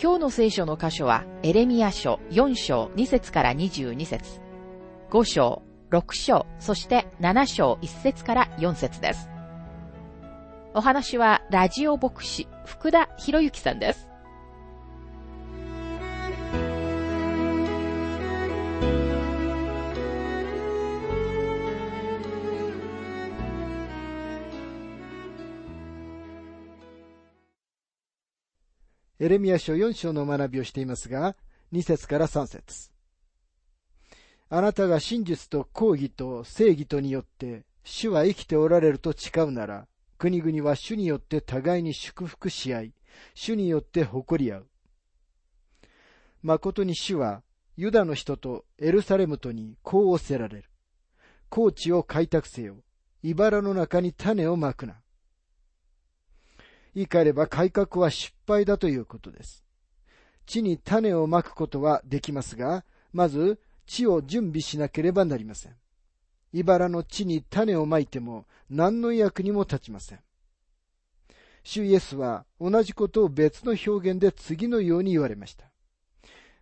今日の聖書の箇所は、エレミア書4章2節から22節5章、6章、そして7章1節から4節です。お話は、ラジオ牧師、福田博之さんです。エレミア書4章の学びをしていますが、2節から3節あなたが真実と公義と正義とによって、主は生きておられると誓うなら、国々は主によって互いに祝福し合い、主によって誇り合う。誠に主は、ユダの人とエルサレムとにこうおせられる。高地を開拓せよ。茨の中に種をまくな。言い換えれば改革は失敗だということです。地に種をまくことはできますが、まず地を準備しなければなりません。茨の地に種をまいても何の役にも立ちません。主イエスは同じことを別の表現で次のように言われました。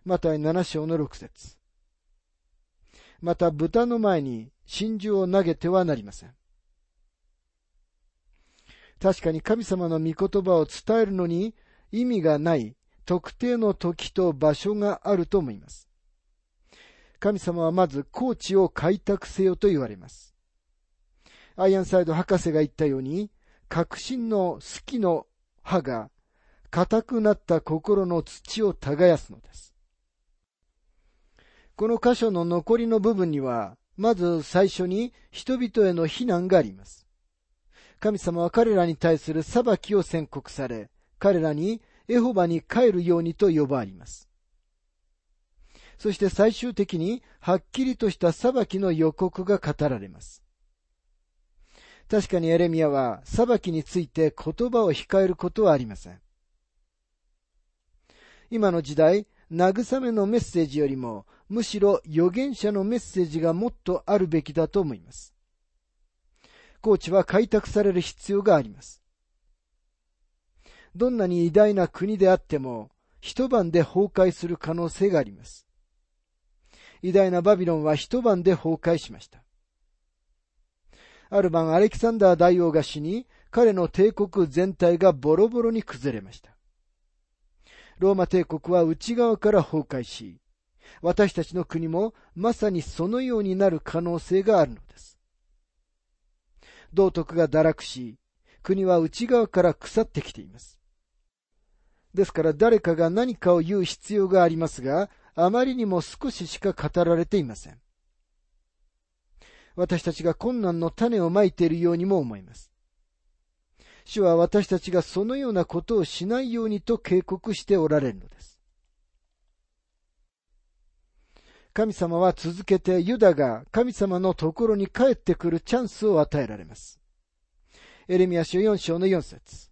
また7章の6節また豚の前に真珠を投げてはなりません。確かに神様の御言葉を伝えるのに意味がない特定の時と場所があると思います。神様はまず高地を開拓せよと言われます。アイアンサイド博士が言ったように、革新の好きの歯が硬くなった心の土を耕すのです。この箇所の残りの部分には、まず最初に人々への非難があります。神様は彼らに対する裁きを宣告され、彼らにエホバに帰るようにと呼ばわります。そして最終的にはっきりとした裁きの予告が語られます。確かにエレミアは裁きについて言葉を控えることはありません。今の時代、慰めのメッセージよりも、むしろ預言者のメッセージがもっとあるべきだと思います。高地は開拓される必要があります。どんなに偉大な国であっても、一晩で崩壊する可能性があります。偉大なバビロンは一晩で崩壊しました。ある晩、アレキサンダー大王が死に、彼の帝国全体がボロボロに崩れました。ローマ帝国は内側から崩壊し、私たちの国もまさにそのようになる可能性があるのです。道徳が堕落し、国は内側から腐ってきています。ですから誰かが何かを言う必要がありますが、あまりにも少ししか語られていません。私たちが困難の種をまいているようにも思います。主は私たちがそのようなことをしないようにと警告しておられるのです。神様は続けてユダが神様のところに帰ってくるチャンスを与えられます。エレミア書4章の4節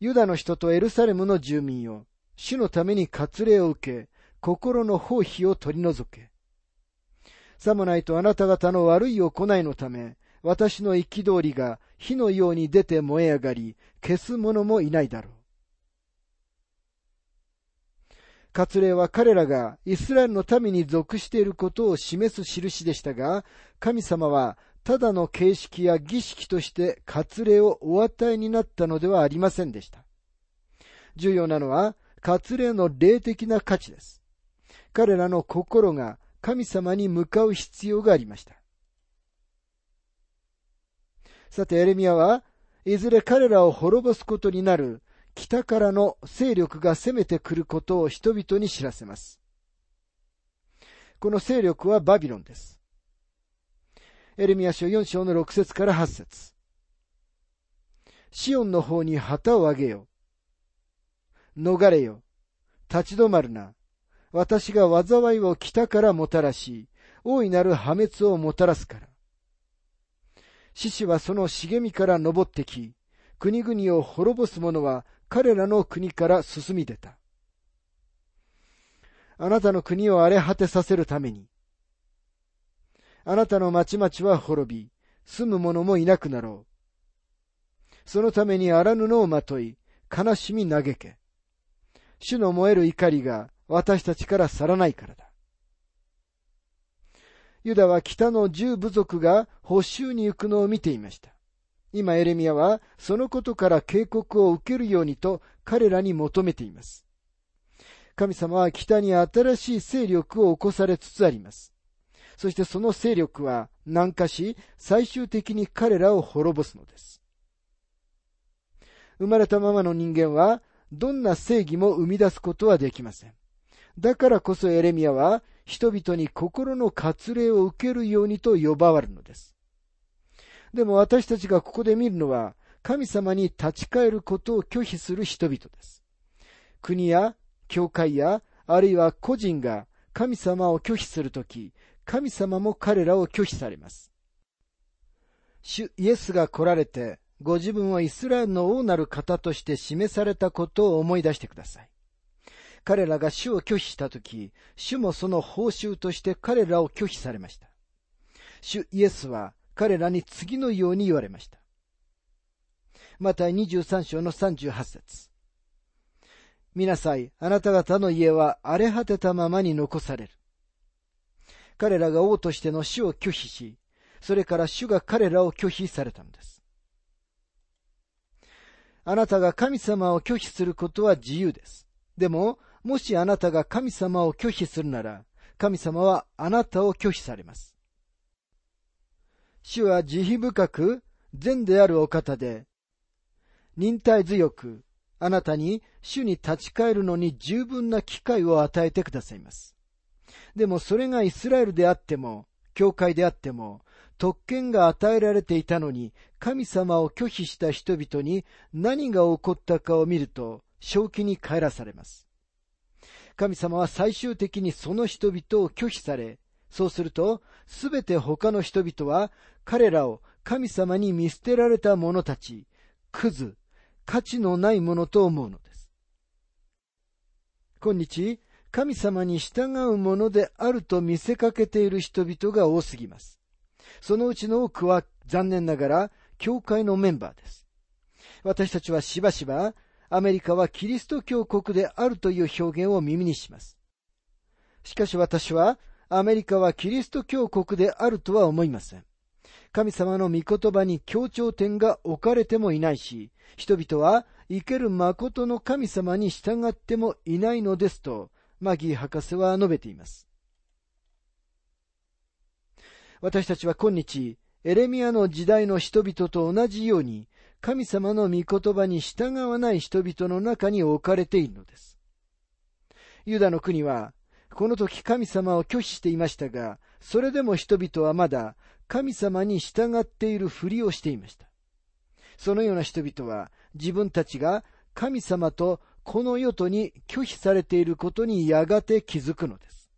ユダの人とエルサレムの住民を主のために割礼を受け、心の放棄を取り除け。さもないとあなた方の悪い行いのため、私の憤りが火のように出て燃え上がり、消す者もいないだろう。割礼は彼らがイスラエルの民に属していることを示す印でしたが、神様はただの形式や儀式として割礼をお与えになったのではありませんでした。重要なのは割礼の霊的な価値です。彼らの心が神様に向かう必要がありました。さて、エレミアはいずれ彼らを滅ぼすことになる北からの勢力が攻めてくることを人々に知らせます。この勢力はバビロンです。エレミア書4章の6節から8節シオンの方に旗を上げよ。逃れよ。立ち止まるな。私が災いを北からもたらし、大いなる破滅をもたらすから。獅子はその茂みから登ってき、国々を滅ぼす者は彼らの国から進み出た。あなたの国を荒れ果てさせるために、あなたの町々は滅び、住む者もいなくなろう。そのために荒布をまとい、悲しみ嘆け。主の燃える怒りが私たちから去らないからだ。ユダは北の十部族が補修に行くのを見ていました。今エレミアはそのことから警告を受けるようにと彼らに求めています。神様は北に新しい勢力を起こされつつあります。そしてその勢力は南下し、最終的に彼らを滅ぼすのです。生まれたままの人間は、どんな正義も生み出すことはできません。だからこそエレミアは、人々に心の割礼を受けるようにと呼ばわるのです。でも私たちがここで見るのは、神様に立ち返ることを拒否する人々です。国や教会や、あるいは個人が神様を拒否するとき、神様も彼らを拒否されます。主イエスが来られて、ご自分をイスラエルの王なる方として示されたことを思い出してください。彼らが主を拒否したとき、主もその報酬として彼らを拒否されました。主イエスは彼らに次のように言われました。また23章の38節見なさい、あなた方の家は荒れ果てたままに残される。彼らが王としての死を拒否し、それから主が彼らを拒否されたのです。あなたが神様を拒否することは自由です。でも、もしあなたが神様を拒否するなら、神様はあなたを拒否されます。主は慈悲深く善であるお方で、忍耐強く、あなたに主に立ち返るのに十分な機会を与えてくださいます。でもそれがイスラエルであっても、教会であっても、特権が与えられていたのに、神様を拒否した人々に何が起こったかを見ると、正気に帰らされます。神様は最終的にその人々を拒否され、そうすると、すべて他の人々は、彼らを神様に見捨てられた者たち、クズ、価値のないものと思うのです。今日、神様に従うものであると見せかけている人々が多すぎます。そのうちの多くは残念ながら教会のメンバーです。私たちはしばしばアメリカはキリスト教国であるという表現を耳にします。しかし私はアメリカはキリスト教国であるとは思いません。神様の御言葉に協調点が置かれてもいないし、人々は生ける誠の神様に従ってもいないのですと、マギー博士は述べています。私たちは今日、エレミアの時代の人々と同じように、神様の御言葉に従わない人々の中に置かれているのです。ユダの国は、この時神様を拒否していましたが、それでも人々はまだ神様に従っているふりをしていました。そのような人々は自分たちが神様とこの世とに拒否されていることにやがて気づくのです。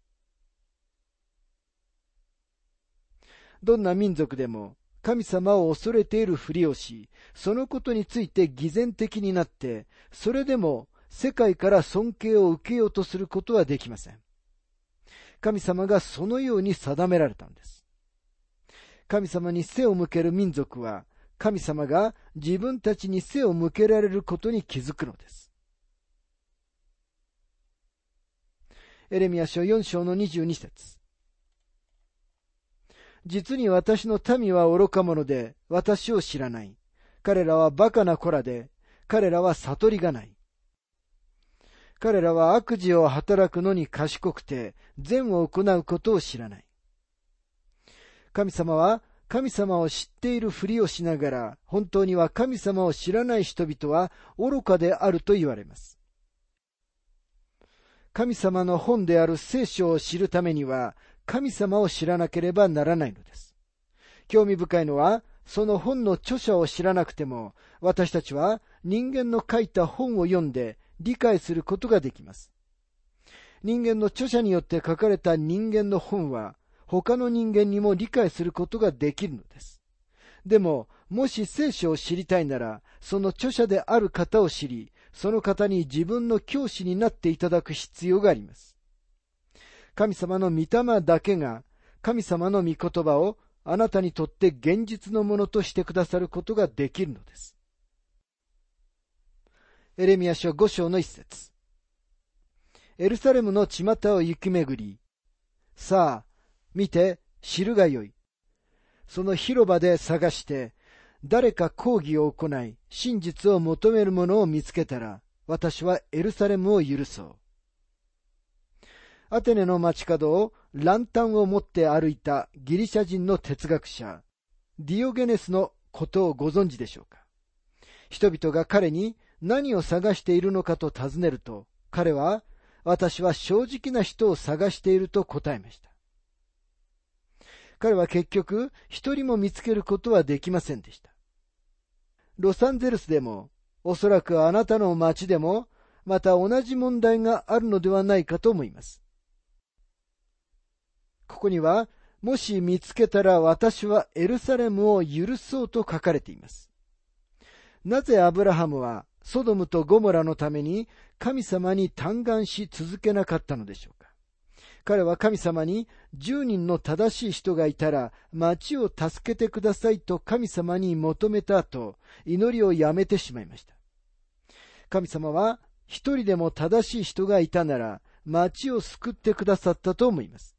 どんな民族でも神様を恐れているふりをし、そのことについて偽善的になって、それでも世界から尊敬を受けようとすることはできません。神様がそのように定められたんです。神様に背を向ける民族は、神様が自分たちに背を向けられることに気づくのです。エレミア書4章の22節実に私の民は愚か者で、私を知らない。彼らは馬鹿な子らで、彼らは悟りがない。彼らは悪事を働くのに賢くて、善を行うことを知らない。神様は、神様を知っているふりをしながら、本当には神様を知らない人々は愚かであると言われます。神様の本である聖書を知るためには、神様を知らなければならないのです。興味深いのは、その本の著者を知らなくても、私たちは人間の書いた本を読んで理解することができます。人間の著者によって書かれた人間の本は他の人間にも理解することができるのです。でも、もし聖書を知りたいなら、その著者である方を知り、その方に自分の教師になっていただく必要があります。神様の御霊だけが、神様の御言葉をあなたにとって現実のものとしてくださることができるのです。エレミア書5章の一節エルサレムの巷を行き巡り、さあ、見て、知るがよい。その広場で探して、誰か抗議を行い、真実を求める者を見つけたら、私はエルサレムを許そう。アテネの街角をランタンを持って歩いたギリシャ人の哲学者、ディオゲネスのことをご存知でしょうか人々が彼に何を探しているのかと尋ねると、彼は、私は正直な人を探していると答えました。彼は結局、一人も見つけることはできませんでした。ロサンゼルスでも、おそらくあなたの街でも、また同じ問題があるのではないかと思います。ここには、もし見つけたら私はエルサレムを許そうと書かれています。なぜアブラハムはソドムとゴモラのために神様に嘆願し続けなかったのでしょうか彼は神様に10人の正しい人がいたら町を助けてくださいと神様に求めた後、祈りをやめてしまいました。神様は一人でも正しい人がいたなら町を救ってくださったと思います。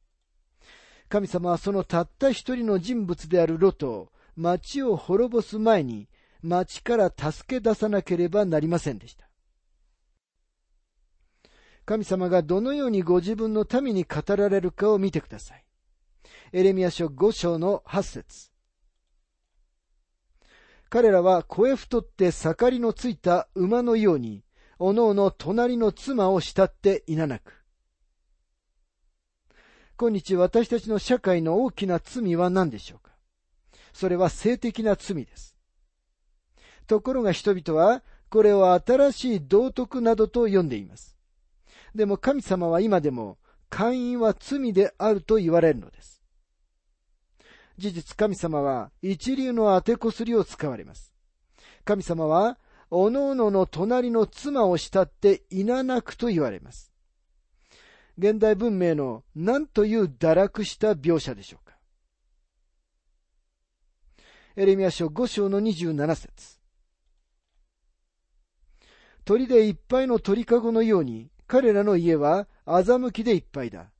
神様はそのたった一人の人物であるロトを町を滅ぼす前に町から助け出さなければなりませんでした。神様がどのようにご自分の民に語られるかを見てください。エレミア書5章の8節彼らは声太って盛りのついた馬のように、おのおの隣の妻を慕っていななく。今日私たちの社会の大きな罪は何でしょうか？それは性的な罪です。ところが人々はこれを新しい道徳などと呼んでいます。でも神様は今でも会員は罪であると言われるのです。事実神様は一流の当てこすりを使われます。神様は、おのおのの隣の妻を慕っていななくと言われます。現代文明の何という堕落した描写でしょうか。エレミア書5章の27節鳥でいっぱいの鳥かごのように彼らの家は欺きでいっぱいだ。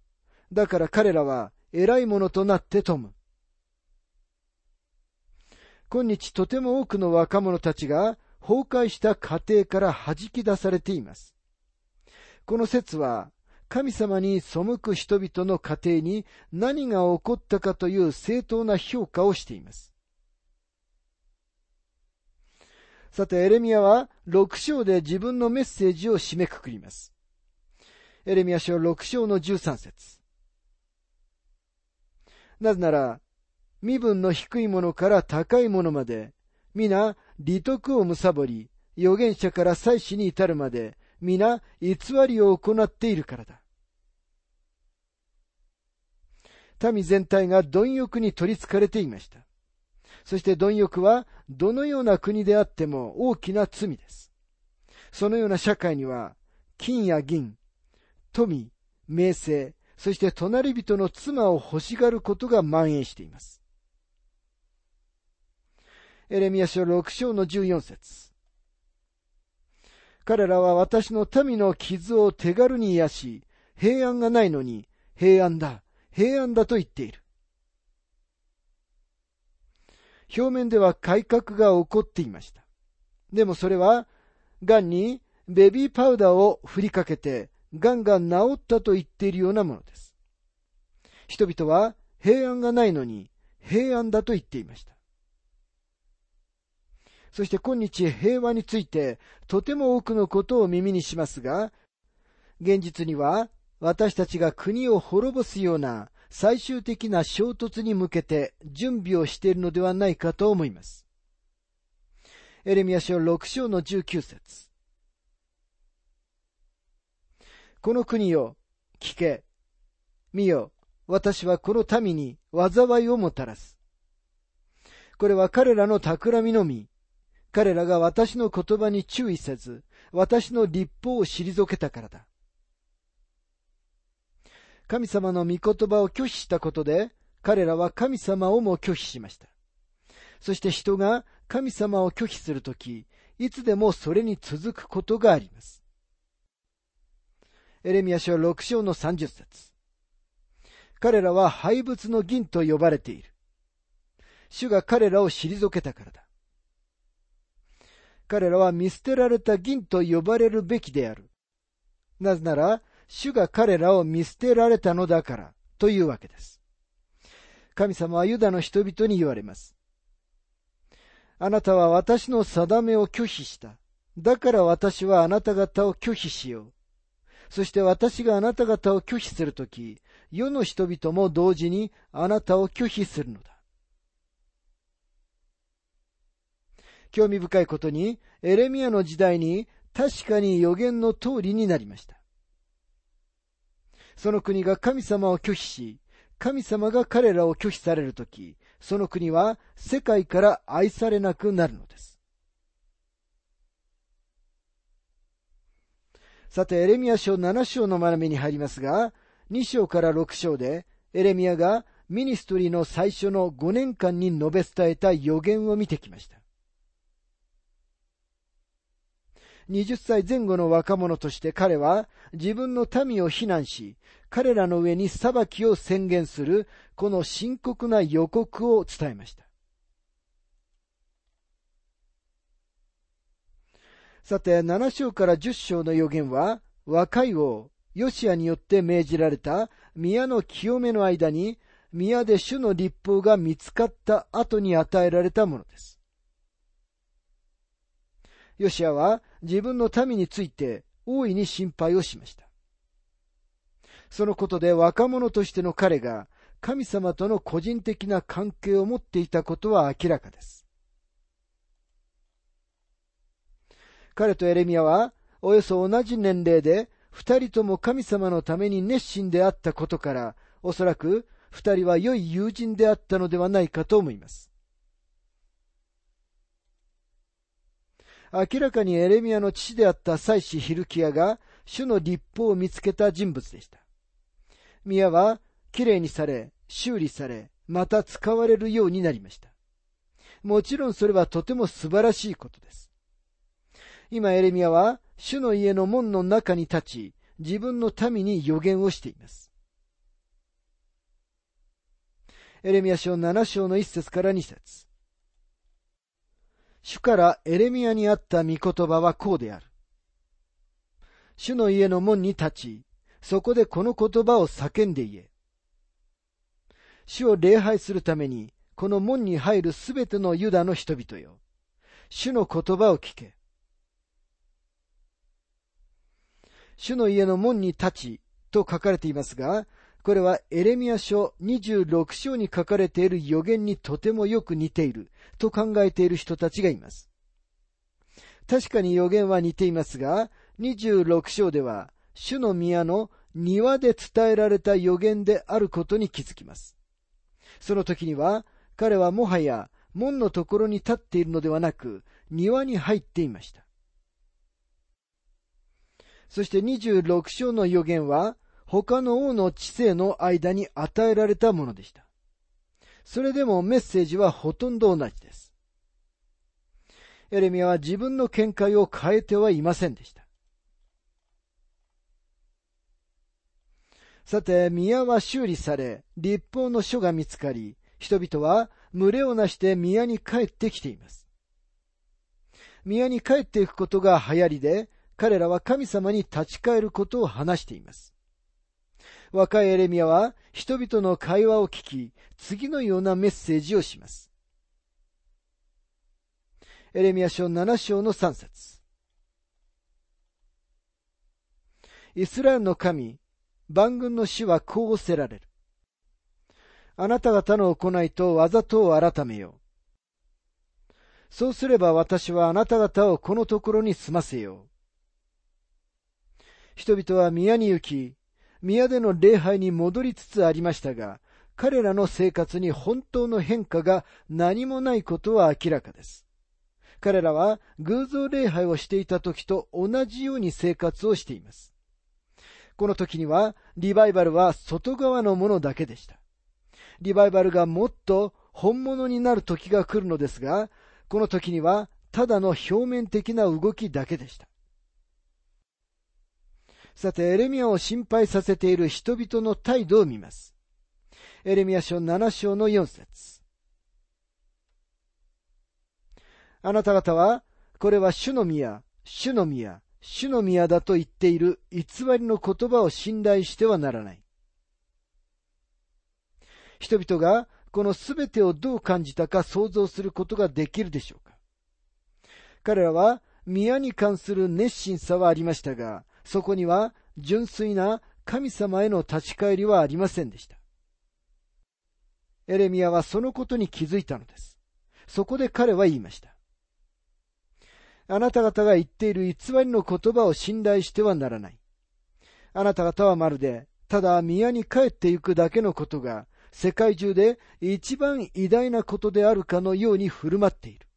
だから彼らは偉いものとなって富む。今日とても多くの若者たちが崩壊した家庭から弾き出されています。この説は神様に背く人々の家庭に何が起こったかという正当な評価をしています。さて、エレミアは6章で自分のメッセージを締めくくります。エレミア書6章の13節なぜなら、身分の低いものから高いものまで、皆、利得を貪り、預言者から祭司に至るまで、皆、偽りを行っているからだ。民全体が貪欲に取り憑かれていました。そして貪欲は、どのような国であっても大きな罪です。そのような社会には、金や銀、富、名声、そして隣人の妻を欲しがることが蔓延しています。エレミア書6章の14節彼らは私の民の傷を手軽に癒し、平安がないのに平安だ、平安だと言っている。表面では改革が起こっていました。でもそれは、癌にベビーパウダーを振りかけて癌が治ったと言っているようなものです。人々は平安がないのに平安だと言っていました。そして今日平和についてとても多くのことを耳にしますが、現実には私たちが国を滅ぼすような最終的な衝突に向けて準備をしているのではないかと思います。エレミア書6章の19節この国よ、聞け。見よ、私はこの民に災いをもたらす。これは彼らの企みのみ。彼らが私の言葉に注意せず、私の立法を退けたからだ。神様の御言葉を拒否したことで、彼らは神様をも拒否しました。そして人が神様を拒否するとき、いつでもそれに続くことがあります。エレミア書6章の30節彼らは廃物の銀と呼ばれている。主が彼らを退けたからだ。彼らは見捨てられた銀と呼ばれるべきである。なぜなら、主が彼らを見捨てられたのだからというわけです。神様はユダの人々に言われます。あなたは私の定めを拒否した。だから私はあなた方を拒否しよう。そして私があなた方を拒否するとき、世の人々も同時にあなたを拒否するのだ。興味深いことに、エレミアの時代に確かに予言の通りになりました。その国が神様を拒否し、神様が彼らを拒否されるとき、その国は世界から愛されなくなるのです。さて、エレミア書7章の学びに入りますが、2章から6章で、エレミアがミニストリーの最初の5年間に述べ伝えた予言を見てきました。20歳前後の若者として彼は自分の民を非難し、彼らの上に裁きを宣言するこの深刻な予告を伝えました。さて、7章から10章の予言は、若い王、ヨシアによって命じられた宮の清めの間に、宮で主の立法が見つかった後に与えられたものです。ヨシアは自分の民について大いに心配をしました。そのことで若者としての彼が神様との個人的な関係を持っていたことは明らかです。彼とエレミアはおよそ同じ年齢で二人とも神様のために熱心であったことからおそらく二人は良い友人であったのではないかと思います。明らかにエレミアの父であった妻子ヒルキアが主の立法を見つけた人物でした。宮はきれいにされ、修理され、また使われるようになりました。もちろんそれはとても素晴らしいことです。今エレミアは主の家の門の中に立ち、自分の民に予言をしています。エレミア書7章の1節から2節主からエレミアにあった御言葉はこうである。主の家の門に立ち、そこでこの言葉を叫んで言え。主を礼拝するために、この門に入るすべてのユダの人々よ。主の言葉を聞け。主の家の門に立ちと書かれていますが、これはエレミア書26章に書かれている予言にとてもよく似ていると考えている人たちがいます。確かに予言は似ていますが、26章では主の宮の庭で伝えられた予言であることに気づきます。その時には、彼はもはや門のところに立っているのではなく、庭に入っていました。そして26章の予言は、他の王の知性の間に与えられたものでした。それでもメッセージはほとんど同じです。エレミアは自分の見解を変えてはいませんでした。さて、宮は修理され、立法の書が見つかり、人々は群れをなして宮に帰ってきています。宮に帰っていくことが流行りで、彼らは神様に立ち返ることを話しています。若いエレミアは人々の会話を聞き、次のようなメッセージをします。エレミア書7章の3節イスラエルの神、万軍の死はこうおせられる。あなた方の行いとわざとを改めよう。そうすれば私はあなた方をこのところに住ませよう。人々は宮に行き、宮での礼拝に戻りつつありましたが、彼らの生活に本当の変化が何もないことは明らかです。彼らは偶像礼拝をしていた時と同じように生活をしています。この時には、リバイバルは外側のものだけでした。リバイバルがもっと本物になる時が来るのですが、この時にはただの表面的な動きだけでした。さて、エレミアを心配させている人々の態度を見ます。エレミア書7章の4節あなた方は、これは主の宮、主の宮、主の宮だと言っている偽りの言葉を信頼してはならない。人々がこのすべてをどう感じたか想像することができるでしょうか彼らは宮に関する熱心さはありましたが、そこには純粋な神様への立ち返りはありませんでした。エレミアはそのことに気づいたのです。そこで彼は言いました。あなた方が言っている偽りの言葉を信頼してはならない。あなた方はまるで、ただ宮に帰ってゆくだけのことが、世界中で一番偉大なことであるかのように振る舞っている。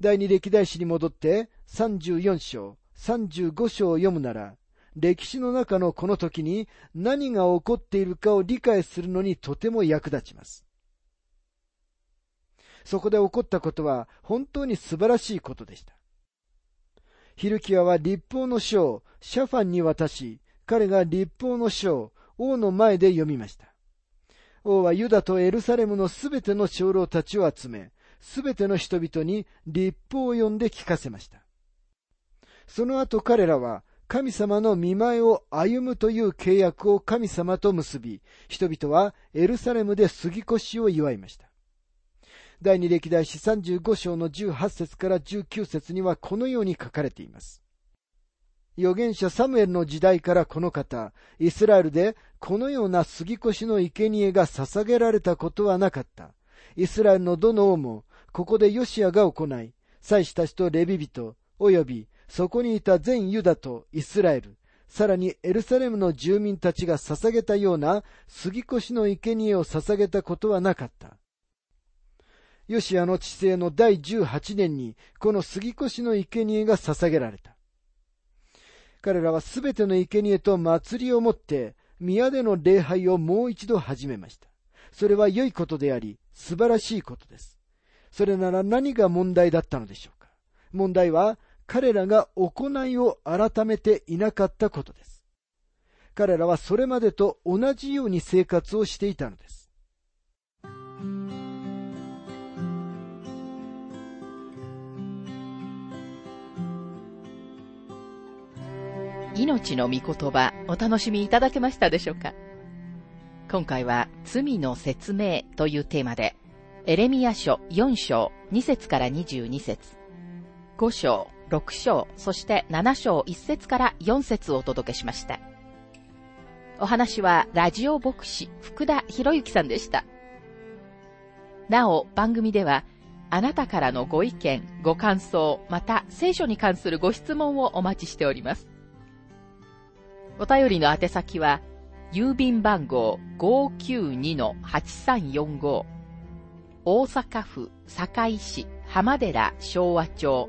第二歴代史に戻って34章、35章を読むなら、歴史の中のこの時に何が起こっているかを理解するのにとても役立ちます。そこで起こったことは本当に素晴らしいことでした。ヒルキアは立法の書をシャファンに渡し、彼が立法の書を王の前で読みました。王はユダとエルサレムのすべての長老たちを集め、すべての人々に立法を読んで聞かせました。その後彼らは神様の見前を歩むという契約を神様と結び、人々はエルサレムで杉越しを祝いました。第二歴代史35章の18節から19節にはこのように書かれています。預言者サムエルの時代からこの方、イスラエルでこのような杉越しの生贄が捧げられたことはなかった。イスラエルのどの王も、ここでヨシアが行い、祭司たちとレビ人、及びそこにいた全ユダとイスラエル、さらにエルサレムの住民たちが捧げたような杉越の生贄を捧げたことはなかった。ヨシアの治世の第18年に、この杉越の生贄が捧げられた。彼らはすべての生贄と祭りをもって、宮での礼拝をもう一度始めました。それは良いことであり、素晴らしいことです。それなら何が問題だったのでしょうか問題は、彼らが行いを改めていなかったことです。彼らはそれまでと同じように生活をしていたのです。命の御言葉お楽しみいただけましたでしょうか？今回は罪の説明というテーマで、エレミア書4章2節から22節5章、6章、そして7章1節から4節をお届けしました。お話はラジオ牧師福田博之さんでした。なお、番組では、あなたからのご意見、ご感想、また聖書に関するご質問をお待ちしております。お便りの宛先は、郵便番号592-8345大阪府堺市浜寺昭和町